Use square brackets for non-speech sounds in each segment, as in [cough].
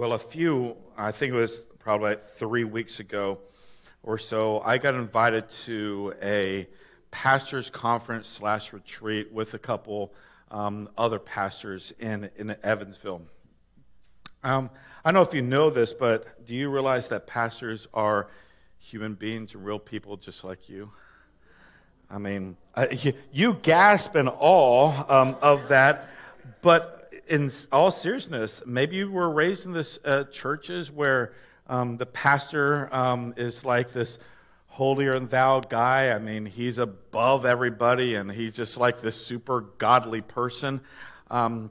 Well, a few, I think it was probably three weeks ago or so, I got invited to a pastors' conference slash retreat with a couple um, other pastors in, in Evansville. Um, I don't know if you know this, but do you realize that pastors are human beings and real people just like you? I mean, uh, you, you, gasp in awe um, of that, but in all seriousness, maybe you were raised in this uh, churches where um, the pastor um, is like this holier than thou guy. I mean, he's above everybody and he's just like this super godly person. Um,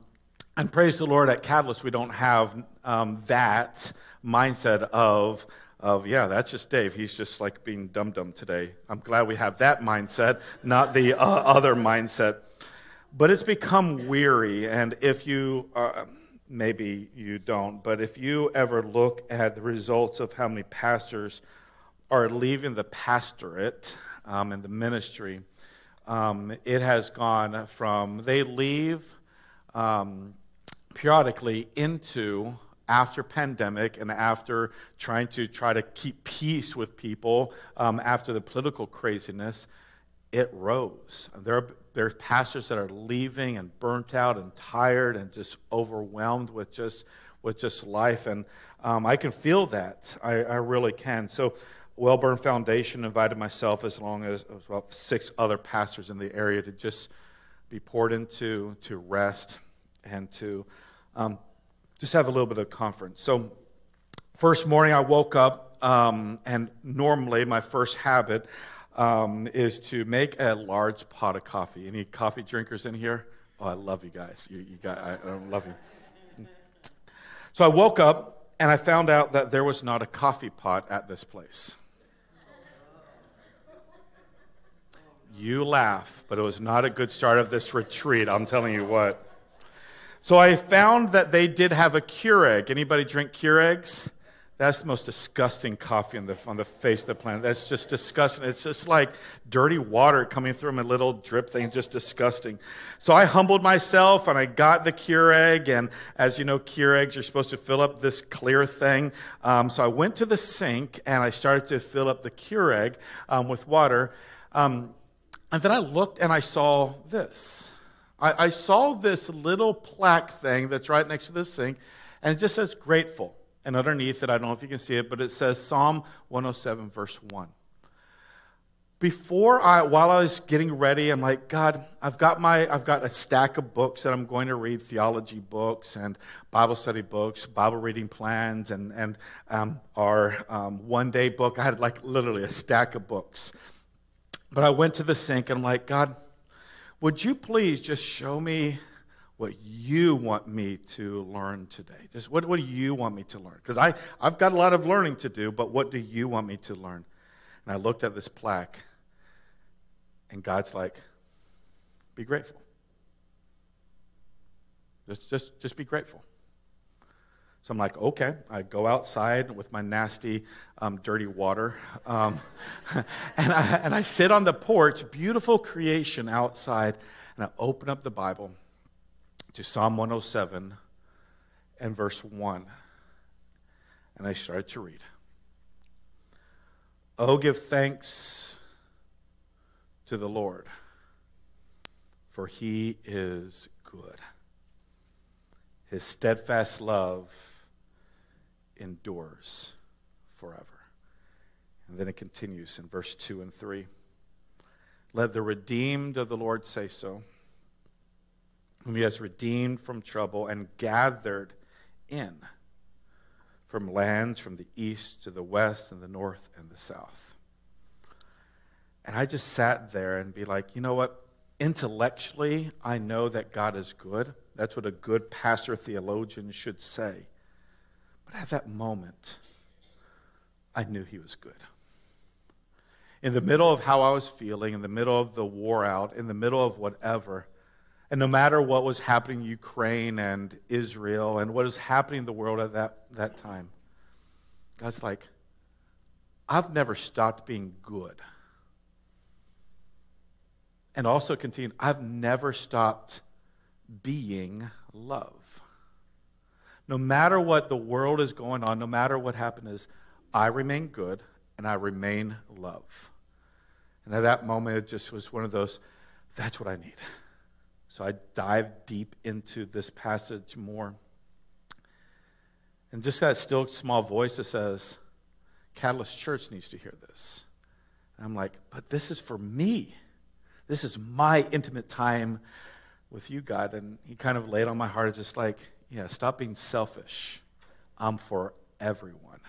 and praise the Lord, at Catalyst, we don't have um, that mindset of, of, yeah, that's just Dave. He's just like being dum dum today. I'm glad we have that mindset, not the uh, other mindset. But it's become weary, and if you, uh, maybe you don't, but if you ever look at the results of how many pastors are leaving the pastorate um, and the ministry, um, it has gone from they leave um, periodically into after pandemic and after trying to try to keep peace with people um, after the political craziness, it rose. There there's pastors that are leaving and burnt out and tired and just overwhelmed with just with just life. And um, I can feel that. I, I really can. So, Welborn Foundation invited myself, as long as, as well, six other pastors in the area, to just be poured into, to rest, and to um, just have a little bit of conference. So, first morning I woke up, um, and normally my first habit um, is to make a large pot of coffee. Any coffee drinkers in here? Oh, I love you guys. You, you got, I, I love you. So I woke up and I found out that there was not a coffee pot at this place. You laugh, but it was not a good start of this retreat, I'm telling you what. So I found that they did have a Keurig. Anybody drink Keurigs? That's the most disgusting coffee on the, on the face of the planet. That's just disgusting. It's just like dirty water coming through my little drip thing, just disgusting. So I humbled myself and I got the Keurig. And as you know, Keurigs, you're supposed to fill up this clear thing. Um, so I went to the sink and I started to fill up the Keurig um, with water. Um, and then I looked and I saw this. I, I saw this little plaque thing that's right next to the sink, and it just says grateful. And underneath it, I don't know if you can see it, but it says Psalm 107, verse 1. Before I, while I was getting ready, I'm like, God, I've got my, I've got a stack of books that I'm going to read, theology books and Bible study books, Bible reading plans, and and um, our um, one day book. I had like literally a stack of books. But I went to the sink and I'm like, God, would you please just show me what you want me to learn today. Just what, what do you want me to learn? Because I've got a lot of learning to do, but what do you want me to learn? And I looked at this plaque, and God's like, be grateful. Just, just, just be grateful. So I'm like, okay. I go outside with my nasty, um, dirty water. Um, [laughs] and, I, and I sit on the porch, beautiful creation outside, and I open up the Bible to Psalm 107 and verse 1. And I started to read. Oh, give thanks to the Lord, for he is good. His steadfast love endures forever. And then it continues in verse 2 and 3. Let the redeemed of the Lord say so whom he has redeemed from trouble and gathered in from lands from the east to the west and the north and the south. And I just sat there and be like, you know what? Intellectually, I know that God is good. That's what a good pastor theologian should say. But at that moment, I knew he was good. In the middle of how I was feeling, in the middle of the war out, in the middle of whatever, and no matter what was happening in Ukraine and Israel and what was happening in the world at that, that time, God's like, I've never stopped being good. And also continued, I've never stopped being love. no matter what the world is going on, no matter what happened, is I remain good and I remain love. And at that moment, it just was one of those, that's what I need. So I dive deep into this passage more. And just that still small voice that says, Catalyst Church needs to hear this. And I'm like, but this is for me. This is my intimate time with you, God. And he kind of laid on my heart, just like, yeah, stop being selfish. I'm for everyone.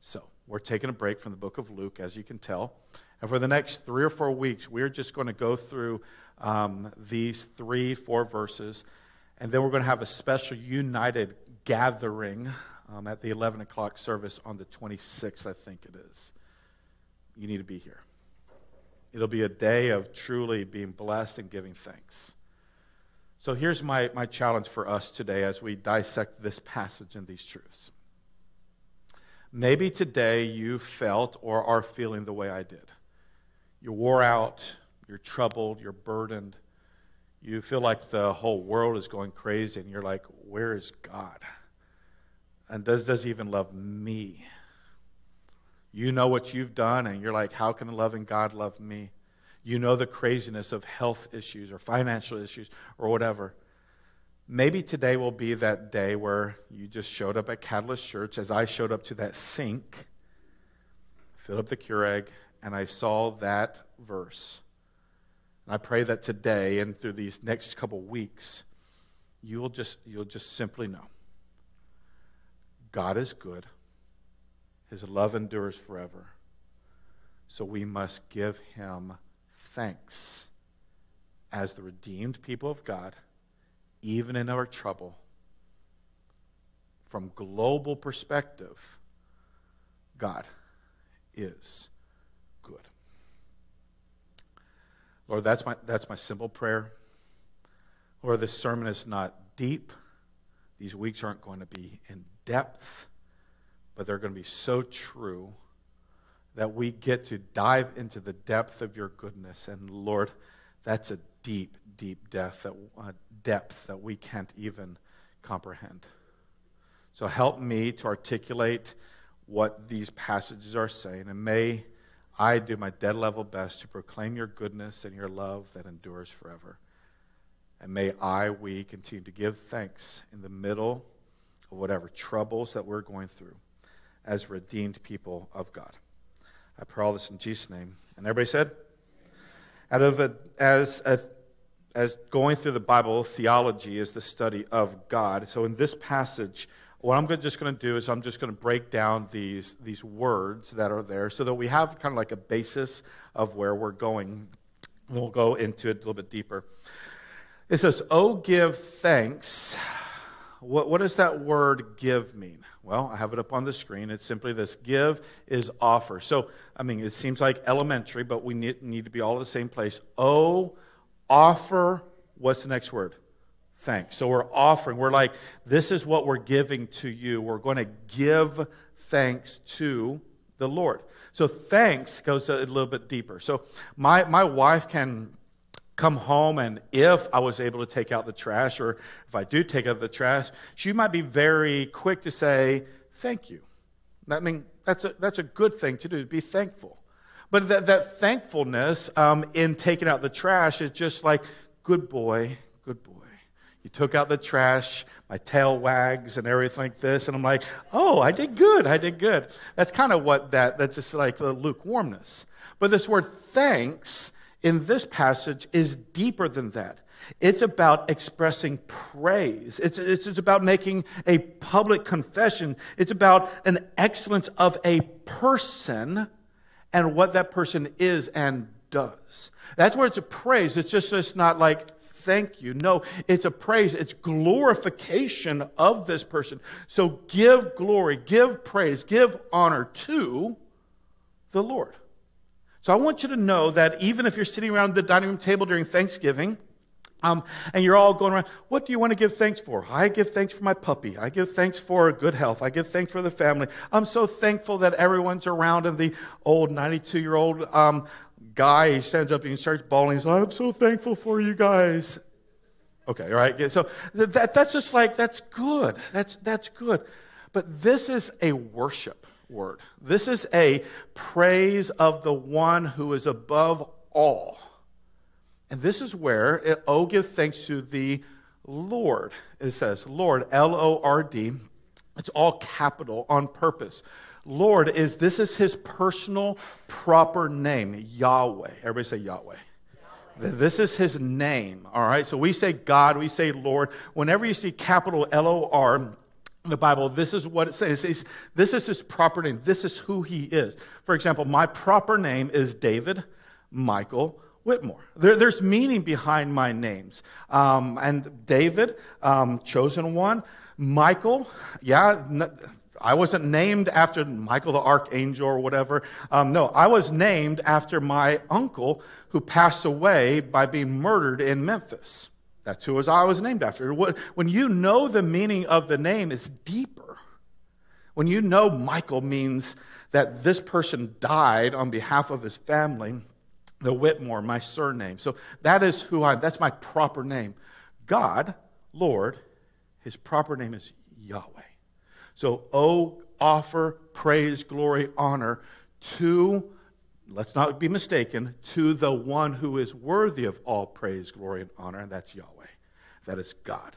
So we're taking a break from the book of Luke, as you can tell. And for the next three or four weeks, we're just going to go through um, these three, four verses. And then we're going to have a special united gathering um, at the 11 o'clock service on the 26th, I think it is. You need to be here. It'll be a day of truly being blessed and giving thanks. So here's my, my challenge for us today as we dissect this passage and these truths. Maybe today you felt or are feeling the way I did. You're wore out, you're troubled, you're burdened. You feel like the whole world is going crazy, and you're like, Where is God? And does, does he even love me? You know what you've done, and you're like, How can a loving God love me? you know the craziness of health issues or financial issues or whatever. Maybe today will be that day where you just showed up at Catalyst Church as I showed up to that sink, filled up the Keurig, and I saw that verse. And I pray that today and through these next couple weeks, you will just, you'll just simply know God is good, His love endures forever. So we must give Him thanks as the redeemed people of God, even in our trouble. From global perspective, God is good. Lord, that's my, that's my simple prayer. Lord, this sermon is not deep. These weeks aren't going to be in depth, but they're going to be so true that we get to dive into the depth of your goodness. And Lord, that's a deep, deep depth that, uh, depth that we can't even comprehend. So help me to articulate what these passages are saying, and may I do my dead level best to proclaim your goodness and your love that endures forever. And may I, we, continue to give thanks in the middle of whatever troubles that we're going through as redeemed people of God. I pray all this in Jesus' name. And everybody said? Out of a, as, as, as going through the Bible, theology is the study of God. So in this passage, what I'm just going to do is I'm just going to break down these, these words that are there so that we have kind of like a basis of where we're going. We'll go into it a little bit deeper. It says, Oh, give thanks. What, what does that word give mean? Well, I have it up on the screen. It's simply this give is offer. So, I mean, it seems like elementary, but we need, need to be all in the same place. Oh, offer, what's the next word? Thanks. So we're offering. We're like, this is what we're giving to you. We're going to give thanks to the Lord. So thanks goes a little bit deeper. So my, my wife can come home and if I was able to take out the trash, or if I do take out the trash, she might be very quick to say, Thank you. I mean, that's a, that's a good thing to do, to be thankful. But that, that thankfulness um, in taking out the trash is just like, Good boy, good boy. You took out the trash, my tail wags and everything like this, and I'm like, oh, I did good, I did good. That's kind of what that, that's just like the lukewarmness. But this word thanks in this passage is deeper than that. It's about expressing praise. It's, it's, it's, about making a public confession. It's about an excellence of a person and what that person is and does. That's where it's a praise. It's just it's not like thank you. No, it's a praise. It's glorification of this person. So give glory, give praise, give honor to the Lord. So I want you to know that even if you're sitting around the dining room table during Thanksgiving, um, and you're all going around, what do you want to give thanks for? I give thanks for my puppy. I give thanks for good health. I give thanks for the family. I'm so thankful that everyone's around. And the old 92 year old um, guy, he stands up and he starts bawling. He's, I'm so thankful for you guys. Okay, all right. So that, that's just like, that's good. That's, that's good. But this is a worship word. This is a praise of the one who is above all. And this is where, it, oh, give thanks to the Lord. It says, Lord, L O R D. It's all capital on purpose. Lord is, this is his personal proper name, Yahweh. Everybody say Yahweh. This is his name, all right? So we say God, we say Lord. Whenever you see capital L O R in the Bible, this is what it says. It's, this is his proper name. This is who he is. For example, my proper name is David Michael Whitmore. There, there's meaning behind my names. Um, and David, um, chosen one. Michael, yeah, I wasn't named after Michael the Archangel or whatever. Um, no, I was named after my uncle who passed away by being murdered in Memphis. That's who I was named after. When you know the meaning of the name, it's deeper. When you know Michael means that this person died on behalf of his family, the Whitmore, my surname. So that is who I am. That's my proper name. God, Lord, his proper name is Yahweh. So, oh, offer praise, glory, honor to, let's not be mistaken, to the one who is worthy of all praise, glory, and honor, and that's Yahweh. That is God.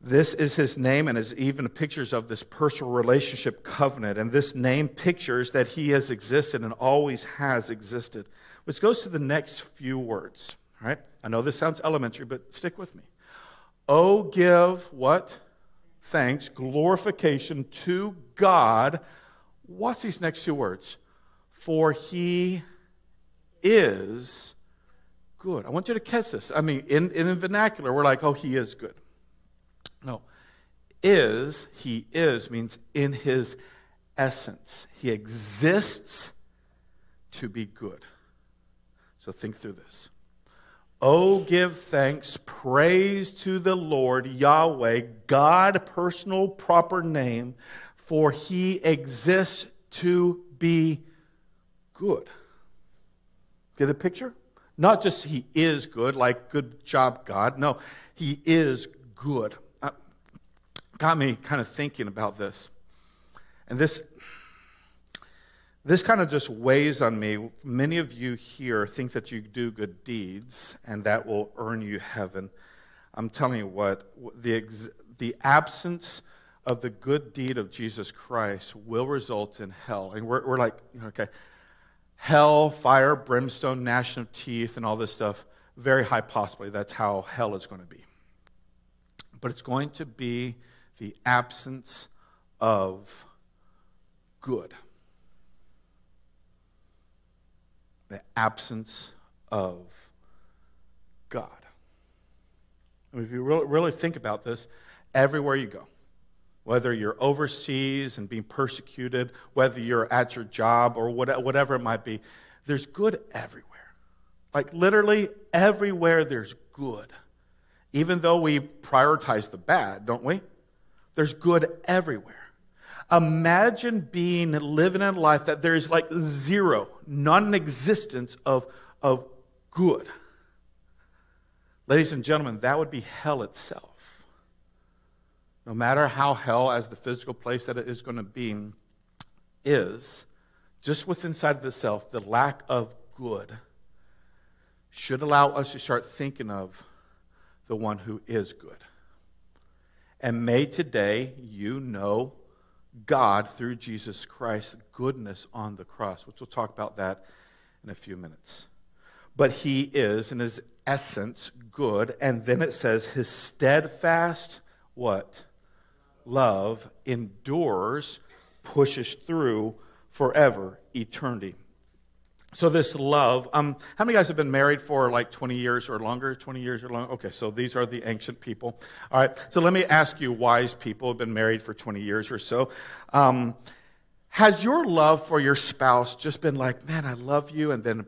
This is his name, and is even pictures of this personal relationship covenant. And this name pictures that he has existed and always has existed. Which goes to the next few words. All right? I know this sounds elementary, but stick with me. Oh, give what? Thanks, glorification to God. What's these next two words? For he is good. I want you to catch this. I mean, in, in the vernacular, we're like, oh, he is good. No. Is, he is, means in his essence. He exists to be good. So think through this. Oh, give thanks, praise to the Lord, Yahweh, God, personal, proper name, for he exists to be good. Get the picture? Not just he is good, like good job, God. No, he is good. Uh, got me kind of thinking about this. And this this kind of just weighs on me. Many of you here think that you do good deeds and that will earn you heaven. I'm telling you what, the, ex- the absence of the good deed of Jesus Christ will result in hell. And we're, we're like, okay, hell, fire, brimstone, gnashing of teeth, and all this stuff. Very high possibility that's how hell is going to be. But it's going to be the absence of good. The absence of God. I mean, if you really, really think about this, everywhere you go, whether you're overseas and being persecuted, whether you're at your job or whatever it might be, there's good everywhere. Like literally everywhere there's good. Even though we prioritize the bad, don't we? There's good everywhere. Imagine being living in a life that there is like zero, non existence of, of good. Ladies and gentlemen, that would be hell itself. No matter how hell, as the physical place that it is going to be, is, just within inside of the self, the lack of good should allow us to start thinking of the one who is good. And may today you know God through Jesus Christ, goodness on the cross, which we'll talk about that in a few minutes. But he is, in his essence, good. And then it says, his steadfast, what? Love endures, pushes through forever, eternity. So this love, um, how many guys have been married for like 20 years or longer? 20 years or longer? Okay, so these are the ancient people. All right, so let me ask you, wise people have been married for 20 years or so. Um, has your love for your spouse just been like, man, I love you, and then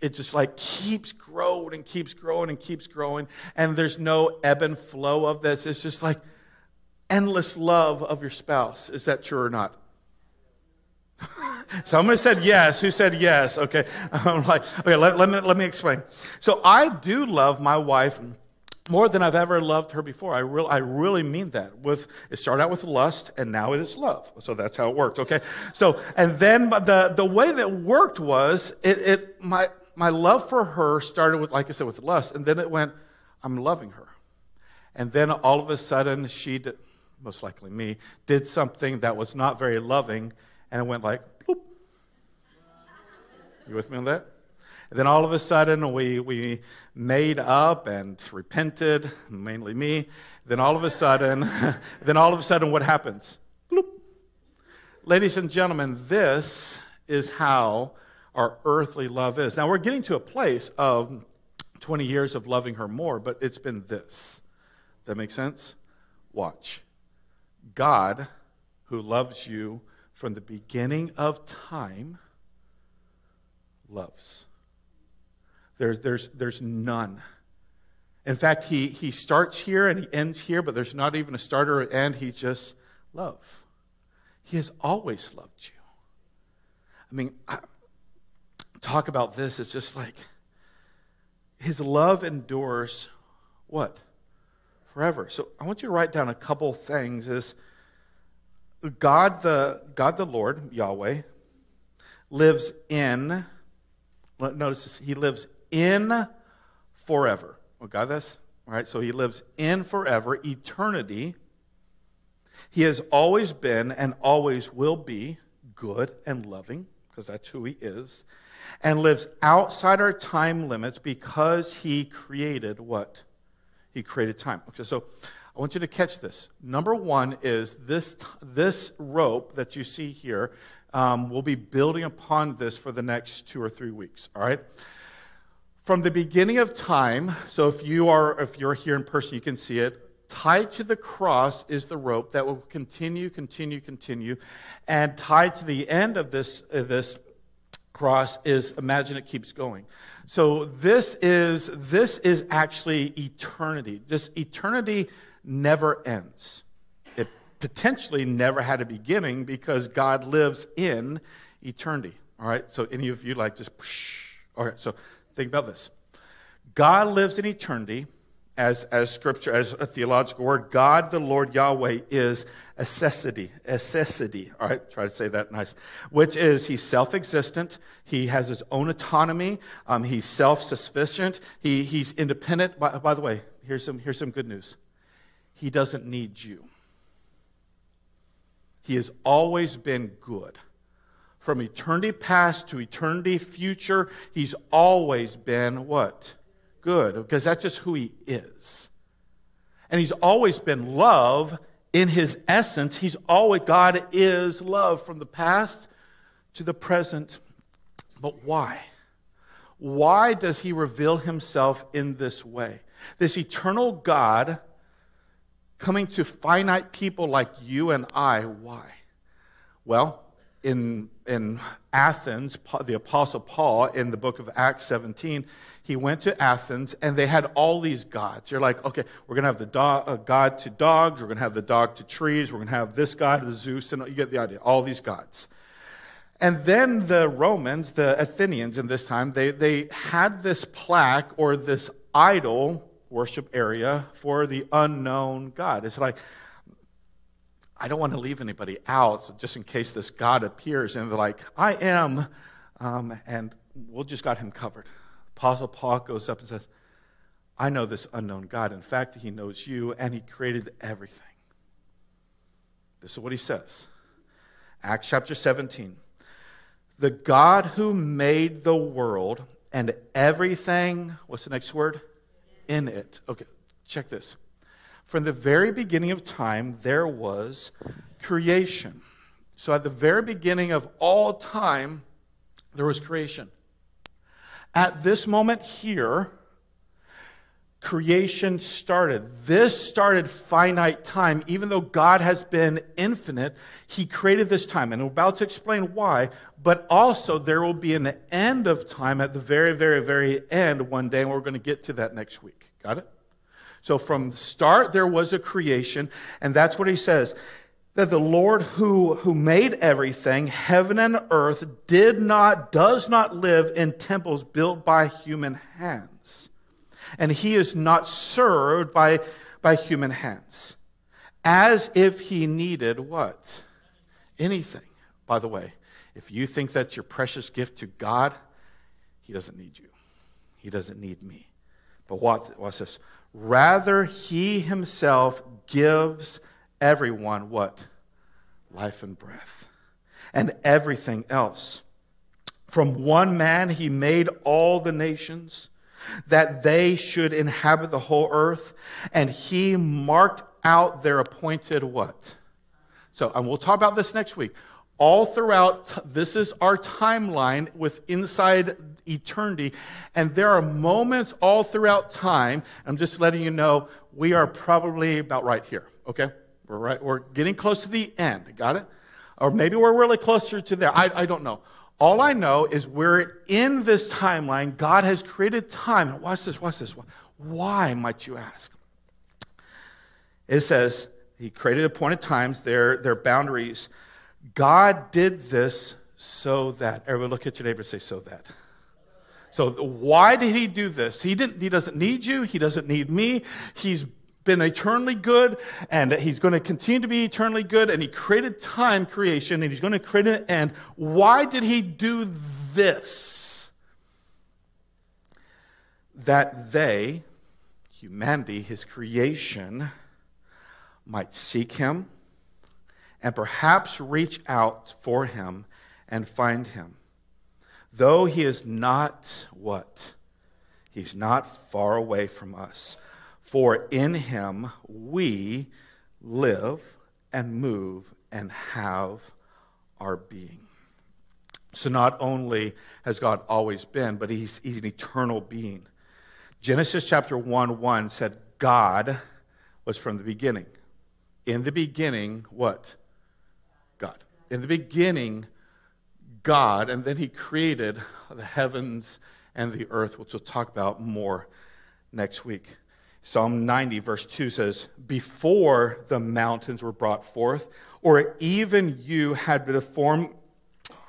it just like keeps growing and keeps growing and keeps growing, and there's no ebb and flow of this? It's just like endless love of your spouse. Is that true or not? [laughs] Someone said yes. Who said yes? Okay. [laughs] I'm like, okay, let, let, me, let me explain. So I do love my wife more than I've ever loved her before. I, re- I really mean that. With it started out with lust, and now it is love. So that's how it worked. Okay. So and then the the way that worked was it, it my my love for her started with like I said with lust, and then it went, I'm loving her, and then all of a sudden she most likely me did something that was not very loving, and it went like. You with me on that? And then all of a sudden, we, we made up and repented, mainly me. Then all of a sudden, [laughs] then all of a sudden, what happens? Bloop. Ladies and gentlemen, this is how our earthly love is. Now, we're getting to a place of 20 years of loving her more, but it's been this. That makes sense? Watch. God, who loves you from the beginning of time, loves. There's, there's, there's none. In fact, he, he starts here and he ends here, but there's not even a starter or end. He just love. He has always loved you. I mean, I, talk about this. It's just like his love endures what? Forever. So I want you to write down a couple things. Is God the God the Lord Yahweh lives in. Notice this, he lives in forever. We got this? All right, so he lives in forever, eternity. He has always been and always will be good and loving, because that's who he is, and lives outside our time limits because he created what? He created time. Okay, so I want you to catch this. Number one is this, this rope that you see here. Um, we'll be building upon this for the next two or three weeks, all right? From the beginning of time, so if you are if you're here in person, you can see it. Tied to the cross is the rope that will continue, continue, continue, and tied to the end of this uh, this cross is imagine it keeps going. So this is this is actually eternity. This eternity never ends. Potentially never had a beginning because God lives in eternity. All right. So any of you like just all right. So Think about this God lives in eternity. As, as scripture, as a theological word, God the Lord Yahweh is necessity, necessity. All right, try to say that nice. Which is he's self-existent. He has his own autonomy. Um, he's self-sufficient. He, he's independent. By, by the way, here's some, here's some good news. He doesn't need you. He has always been good. From eternity past to eternity future, he's always been what? Good, because that's just who he is. And he's always been love in his essence. He's always, God is love from the past to the present. But why? Why does he reveal himself in this way? This eternal God coming to finite people like you and I, why? Well, in, in Athens, the Apostle Paul, in the book of Acts 17, he went to Athens and they had all these gods. You're like, okay, we're going to have the dog, uh, god to dogs, we're going to have the dog to trees, we're going to have this god, the Zeus, and you get the idea, all these gods. And then the Romans, the Athenians in this time, they, they had this plaque or this idol worship area for the unknown God. It's like, I don't want to leave anybody out, so just in case this God appears and they're like, I am, um, and we'll just got him covered. Apostle Paul goes up and says, I know this unknown God. In fact, he knows you, and he created everything. This is what he says Acts chapter 17. The God who made the world and everything, what's the next word? In it. Okay, check this. From the very beginning of time, there was creation. So at the very beginning of all time, there was creation. At this moment here, creation started. This started finite time. Even though God has been infinite, He created this time. And we're about to explain why, but also there will be an end of time at the very, very, very end one day, and we're going to get to that next week. Got it? So from the start, there was a creation, and that's what he says that the Lord who, who made everything, heaven and earth, did not, does not live in temples built by human hands. And he is not served by, by human hands, as if he needed what? Anything. By the way, if you think that's your precious gift to God, he doesn't need you. He doesn't need me. But what, what's this? Rather, he himself gives everyone what? Life and breath, and everything else. From one man he made all the nations, that they should inhabit the whole earth, and he marked out their appointed what? So, and we'll talk about this next week. All throughout, this is our timeline with inside eternity. And there are moments all throughout time. I'm just letting you know we are probably about right here, okay? We're right, we're getting close to the end. Got it? Or maybe we're really closer to there. I, I don't know. All I know is we're in this timeline. God has created time. And watch this, watch this. Why, might you ask? It says, He created appointed times, their, their boundaries. God did this so that. Everybody look at your neighbor and say, so that. So why did he do this? He didn't he doesn't need you, he doesn't need me. He's been eternally good and he's going to continue to be eternally good and he created time creation and he's going to create an end. Why did he do this? That they, humanity, his creation, might seek him and perhaps reach out for him and find him. Though he is not what? He's not far away from us. For in him we live and move and have our being. So not only has God always been, but he's, he's an eternal being. Genesis chapter 1 1 said, God was from the beginning. In the beginning, what? God. In the beginning, God, and then he created the heavens and the earth, which we'll talk about more next week. Psalm 90, verse 2 says, Before the mountains were brought forth, or even you had been formed,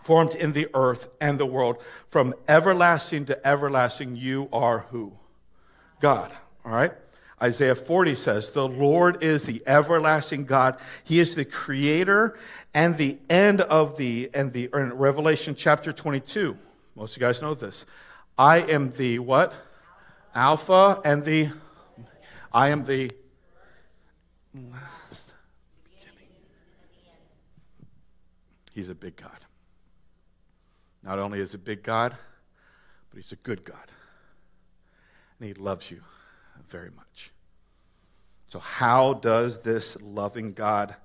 formed in the earth and the world, from everlasting to everlasting, you are who? God. All right? Isaiah 40 says, The Lord is the everlasting God. He is the creator and the end of the, and the, Revelation chapter 22. Most of you guys know this. I am the what? Alpha and the, I am the last beginning. He's a big God. Not only is a big God, but he's a good God. And he loves you very much. So, how does this loving God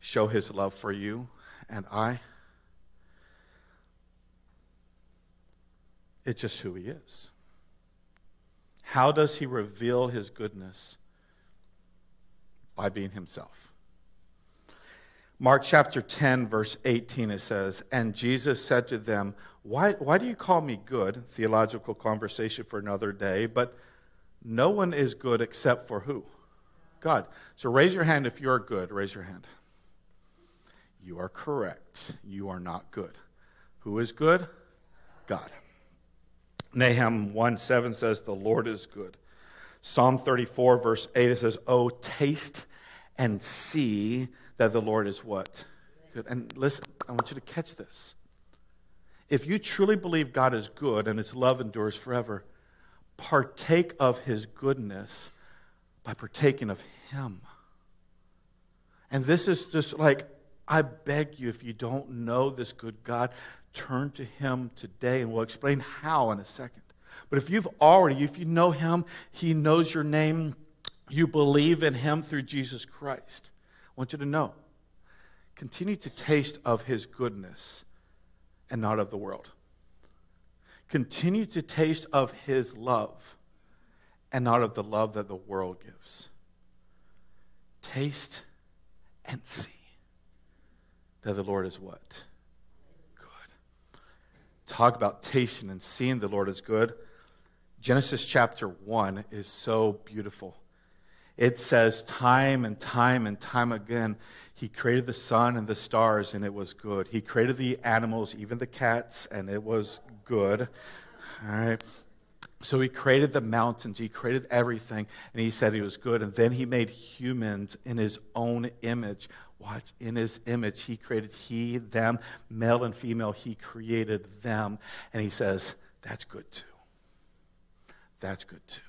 show his love for you and I? It's just who he is. How does he reveal his goodness? By being himself. Mark chapter 10, verse 18, it says, And Jesus said to them, Why, why do you call me good? Theological conversation for another day, but no one is good except for who? God. So raise your hand if you are good. Raise your hand. You are correct. You are not good. Who is good? God. Nahum 1 7 says, The Lord is good. Psalm 34, verse 8, it says, Oh, taste and see that the Lord is what? Good. And listen, I want you to catch this. If you truly believe God is good and his love endures forever, partake of his goodness by partaking of him. And this is just like, I beg you, if you don't know this good God, turn to him today, and we'll explain how in a second. But if you've already, if you know him, he knows your name, you believe in him through Jesus Christ, I want you to know continue to taste of his goodness and not of the world. Continue to taste of his love and not of the love that the world gives. Taste and see that the Lord is what? Talk about tasting and seeing the Lord is good. Genesis chapter 1 is so beautiful. It says time and time and time again, He created the sun and the stars, and it was good. He created the animals, even the cats, and it was good. All right. So he created the mountains, he created everything, and he said he was good. And then he made humans in his own image. Watch, in his image, he created he, them, male and female, he created them. And he says, that's good too. That's good too.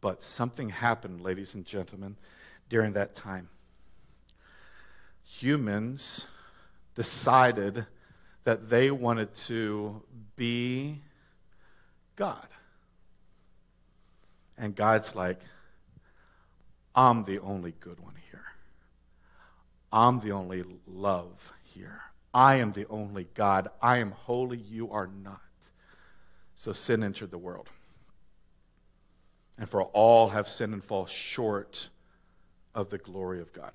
But something happened, ladies and gentlemen, during that time. Humans decided that they wanted to be God. And God's like, I'm the only good one here. I'm the only love here. I am the only God. I am holy. You are not. So sin entered the world. And for all have sinned and fall short of the glory of God.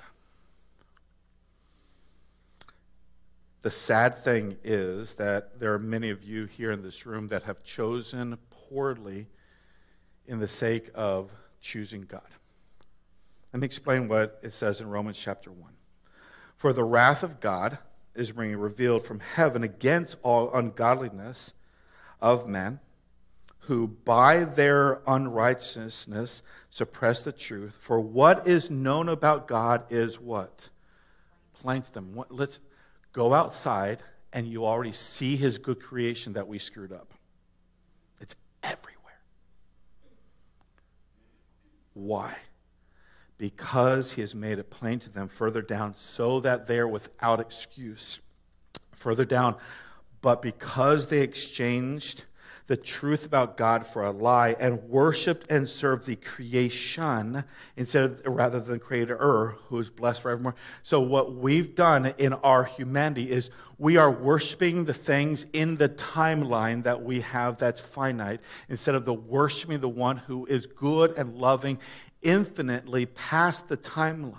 The sad thing is that there are many of you here in this room that have chosen poorly in the sake of choosing God. Let me explain what it says in Romans chapter 1. For the wrath of God is being revealed from heaven against all ungodliness of men who by their unrighteousness suppress the truth. For what is known about God is what? Plain them. Let's go outside and you already see his good creation that we screwed up. It's everywhere. Why? Because he has made it plain to them further down so that they are without excuse. Further down, but because they exchanged the truth about God for a lie and worshiped and served the creation instead of rather than creator who is blessed forevermore. So what we've done in our humanity is we are worshiping the things in the timeline that we have that's finite instead of the worshiping the one who is good and loving infinitely past the timeline.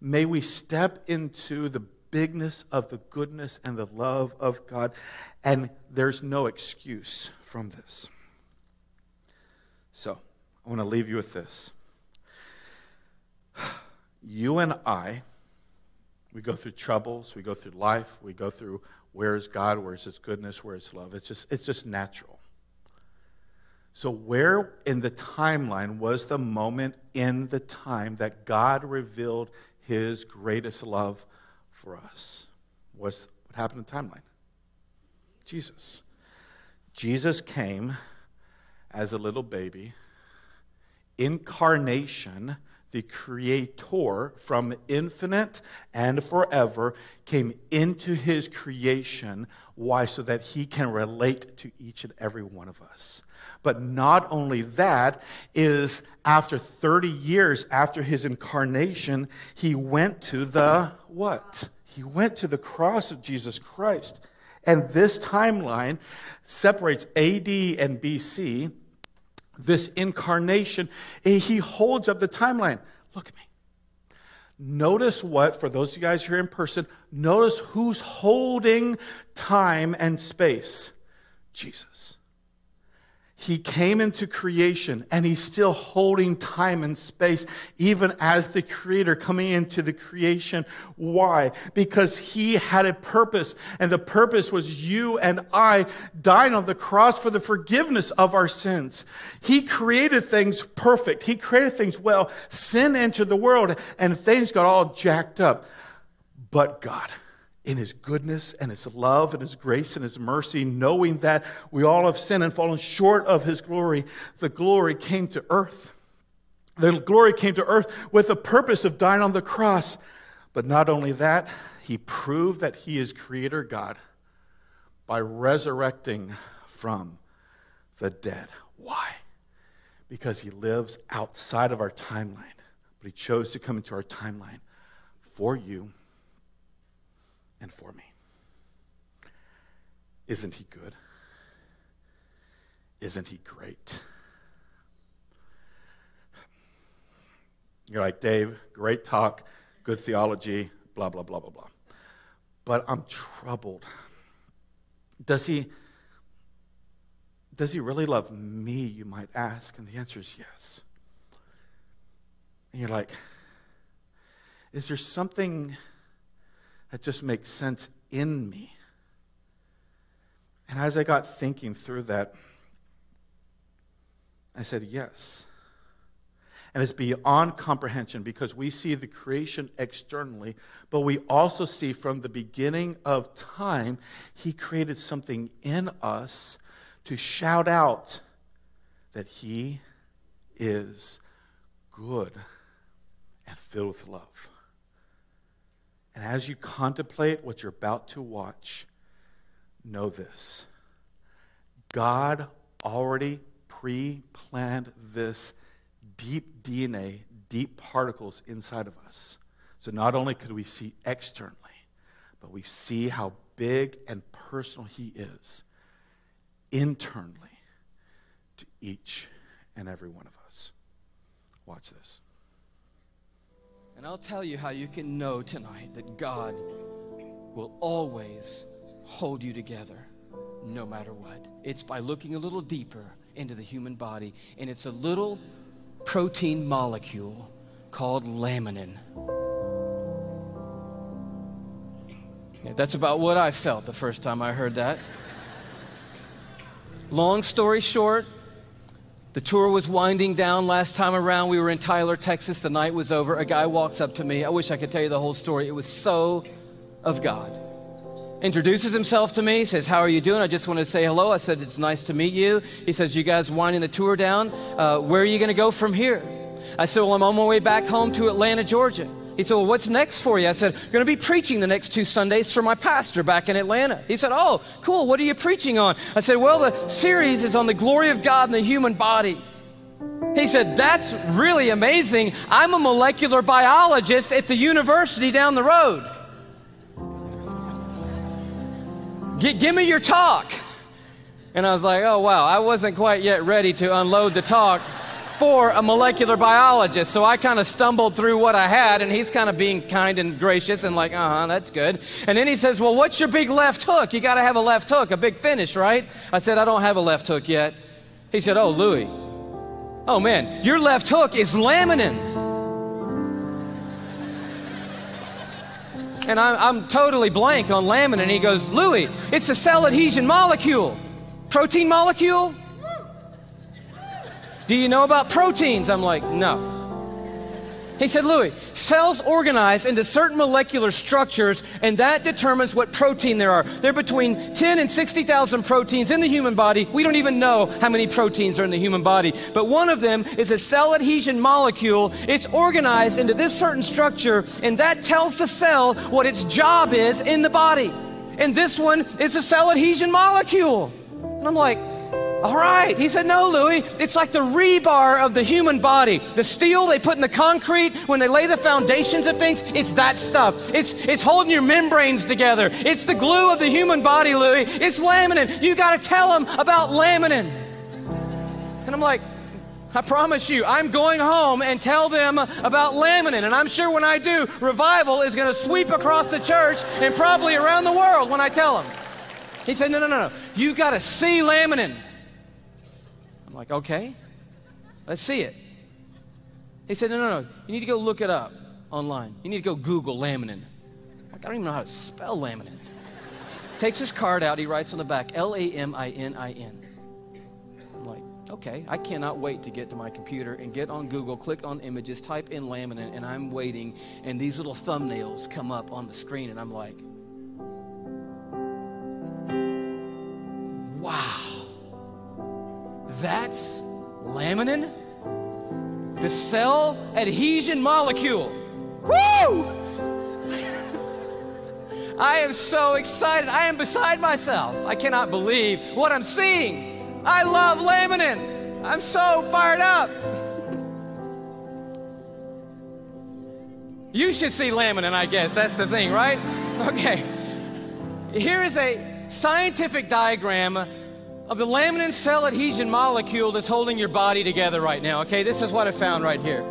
May we step into the bigness of the goodness and the love of God. And there's no excuse from this. So, I want to leave you with this. [sighs] You and I, we go through troubles, we go through life, we go through where's God, where's His goodness, where's love. It's just, it's just natural. So, where in the timeline was the moment in the time that God revealed His greatest love for us was what happened in the timeline Jesus. Jesus came as a little baby, incarnation, the creator from infinite and forever, came into his creation. Why? So that he can relate to each and every one of us. But not only that, is after 30 years after his incarnation, he went to the what? He went to the cross of Jesus Christ. And this timeline separates AD and BC. This incarnation, eh, he holds up the timeline. Look at me. Notice what, for those of you guys here in person, notice who's holding time and space Jesus. He came into creation and he's still holding time and space, even as the creator coming into the creation. Why? Because he had a purpose, and the purpose was you and I dying on the cross for the forgiveness of our sins. He created things perfect, he created things well. Sin entered the world, and things got all jacked up. But God in his goodness and his love and his grace and his mercy, knowing that we all have sinned and fallen short of his glory, the glory came to earth. The glory came to earth with the purpose of dying on the cross. But not only that, he proved that he is creator God by resurrecting from the dead. Why? Because he lives outside of our timeline. But he chose to come into our timeline for you and for me. Isn't he good? Isn't he great? You're like, Dave, great talk, good theology, blah, blah, blah, blah, blah. But I'm troubled. Does he, does he really love me, you might ask? And the answer is yes. And you're like, is there something that just makes sense in me. And as I got thinking through that, I said, yes. And it's beyond comprehension because we see the creation externally, but we also see from the beginning of time, He created something in us to shout out that He is good and filled with love. And as you contemplate what you're about to watch, know this God already pre planned this deep DNA, deep particles inside of us. So not only could we see externally, but we see how big and personal He is internally to each and every one of us. Watch this. And I'll tell you how you can know tonight that God will always hold you together no matter what. It's by looking a little deeper into the human body, and it's a little protein molecule called laminin. That's about what I felt the first time I heard that. Long story short, the tour was winding down last time around. We were in Tyler, Texas. The night was over. A guy walks up to me. I wish I could tell you the whole story. It was so of God. Introduces himself to me, says, How are you doing? I just want to say hello. I said, It's nice to meet you. He says, You guys winding the tour down? Uh, where are you going to go from here? I said, Well, I'm on my way back home to Atlanta, Georgia. He said, Well, what's next for you? I said, I'm going to be preaching the next two Sundays for my pastor back in Atlanta. He said, Oh, cool. What are you preaching on? I said, Well, the series is on the glory of God and the human body. He said, That's really amazing. I'm a molecular biologist at the university down the road. G- give me your talk. And I was like, Oh, wow. I wasn't quite yet ready to unload the talk for a molecular biologist. So I kind of stumbled through what I had, and he's kind of being kind and gracious and like, uh huh, that's good. And then he says, Well, what's your big left hook? You got to have a left hook, a big finish, right? I said, I don't have a left hook yet. He said, Oh, Louie. Oh, man, your left hook is laminin. And I'm, I'm totally blank on laminin. He goes, Louie, it's a cell adhesion molecule. Protein molecule? Do you know about proteins? I'm like, no. He said, Louie, cells organize into certain molecular structures, and that determines what protein there are. There are between 10 and 60,000 proteins in the human body. We don't even know how many proteins are in the human body, but one of them is a cell adhesion molecule. It's organized into this certain structure, and that tells the cell what its job is in the body. And this one is a cell adhesion molecule. And I'm like, all right. He said, No, Louie, it's like the rebar of the human body. The steel they put in the concrete when they lay the foundations of things, it's that stuff. It's, it's holding your membranes together. It's the glue of the human body, Louie. It's laminin. You got to tell them about laminin. And I'm like, I promise you, I'm going home and tell them about laminin. And I'm sure when I do, revival is going to sweep across the church and probably around the world when I tell them. He said, No, no, no, no. You got to see laminin. Like, okay, let's see it. He said, no, no, no, you need to go look it up online. You need to go Google laminin. Like, I don't even know how to spell laminin. [laughs] Takes his card out, he writes on the back, L A M I N I N. I'm like, okay, I cannot wait to get to my computer and get on Google, click on images, type in laminin, and I'm waiting, and these little thumbnails come up on the screen, and I'm like, wow. That's laminin, the cell adhesion molecule. Woo! [laughs] I am so excited. I am beside myself. I cannot believe what I'm seeing. I love laminin. I'm so fired up. You should see laminin, I guess. That's the thing, right? [laughs] Okay. Here is a scientific diagram of the laminin cell adhesion molecule that's holding your body together right now. Okay, this is what I found right here.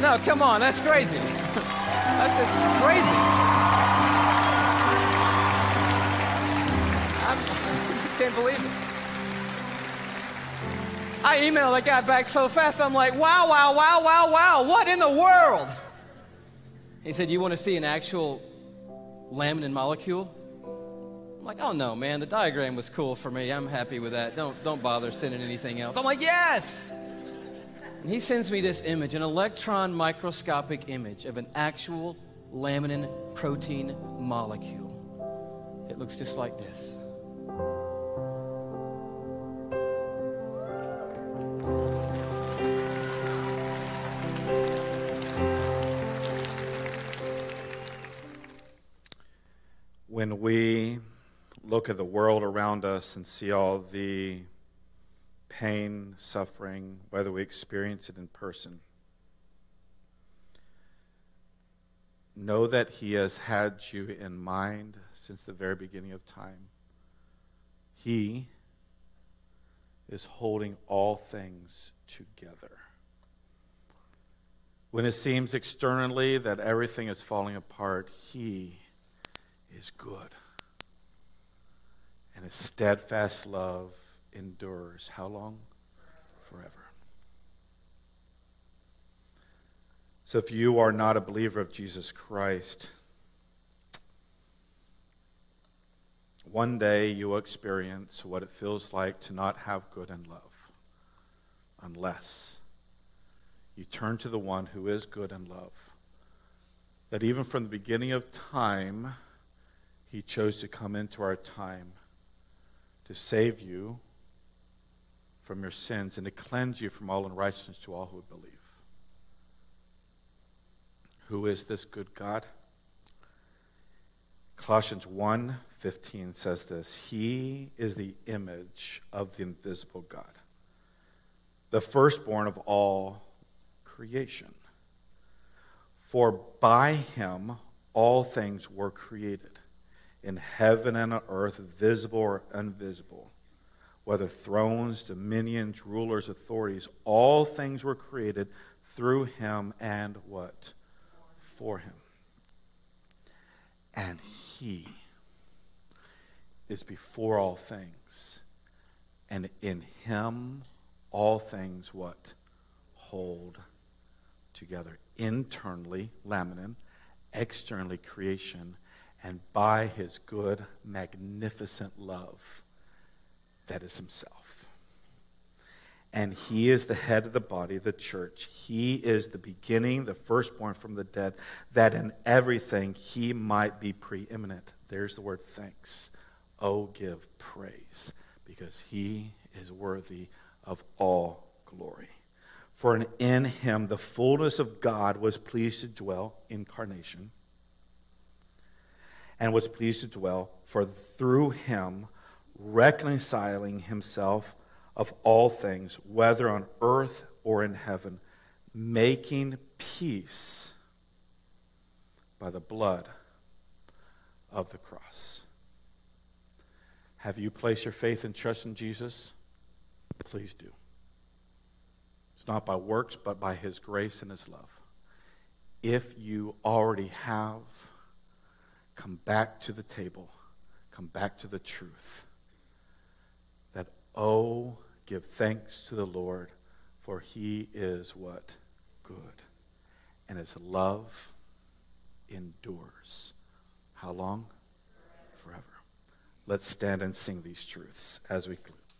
No, come on, that's crazy. that's just crazy. I'm, I just can't believe it. I emailed that guy back so fast, I'm like, wow, wow, wow, wow, wow, what in the world? He said, You want to see an actual laminin molecule? I'm like, oh no, man, the diagram was cool for me. I'm happy with that. Don't, don't bother sending anything else. I'm like, yes! And he sends me this image, an electron microscopic image of an actual laminin protein molecule. It looks just like this. Look at the world around us and see all the pain, suffering, whether we experience it in person, know that He has had you in mind since the very beginning of time. He is holding all things together. When it seems externally that everything is falling apart, He is good. And His steadfast love endures how long? Forever. So if you are not a believer of Jesus Christ, one day you will experience what it feels like to not have good and love unless you turn to the one who is good and love. That even from the beginning of time, he chose to come into our time to save you from your sins and to cleanse you from all unrighteousness to all who believe. Who is this good God? Colossians 1 15 says this He is the image of the invisible God, the firstborn of all creation. For by him all things were created, in heaven and on earth, visible or invisible, whether thrones, dominions, rulers, authorities, all things were created through him and what? For him. And he is before all things. And in him all things what? Hold together. Internally, laminin, externally, creation, and by his good, magnificent love, that is himself. And he is the head of the body, the church. He is the beginning, the firstborn from the dead, that in everything he might be preeminent. There's the word thanks. Oh, give praise, because he is worthy of all glory. For in him the fullness of God was pleased to dwell, incarnation, and was pleased to dwell, for through him reconciling himself of all things, whether on earth or in heaven, making peace by the blood of the cross. Have you placed your faith and trust in Jesus? Please do. It's not by works, but by His grace and His love. If you already have, come back to the table, come back to the truth that, oh, give thanks to the Lord, for He is what? Good. And His love endures. How long? Forever. Let's stand and sing these truths as we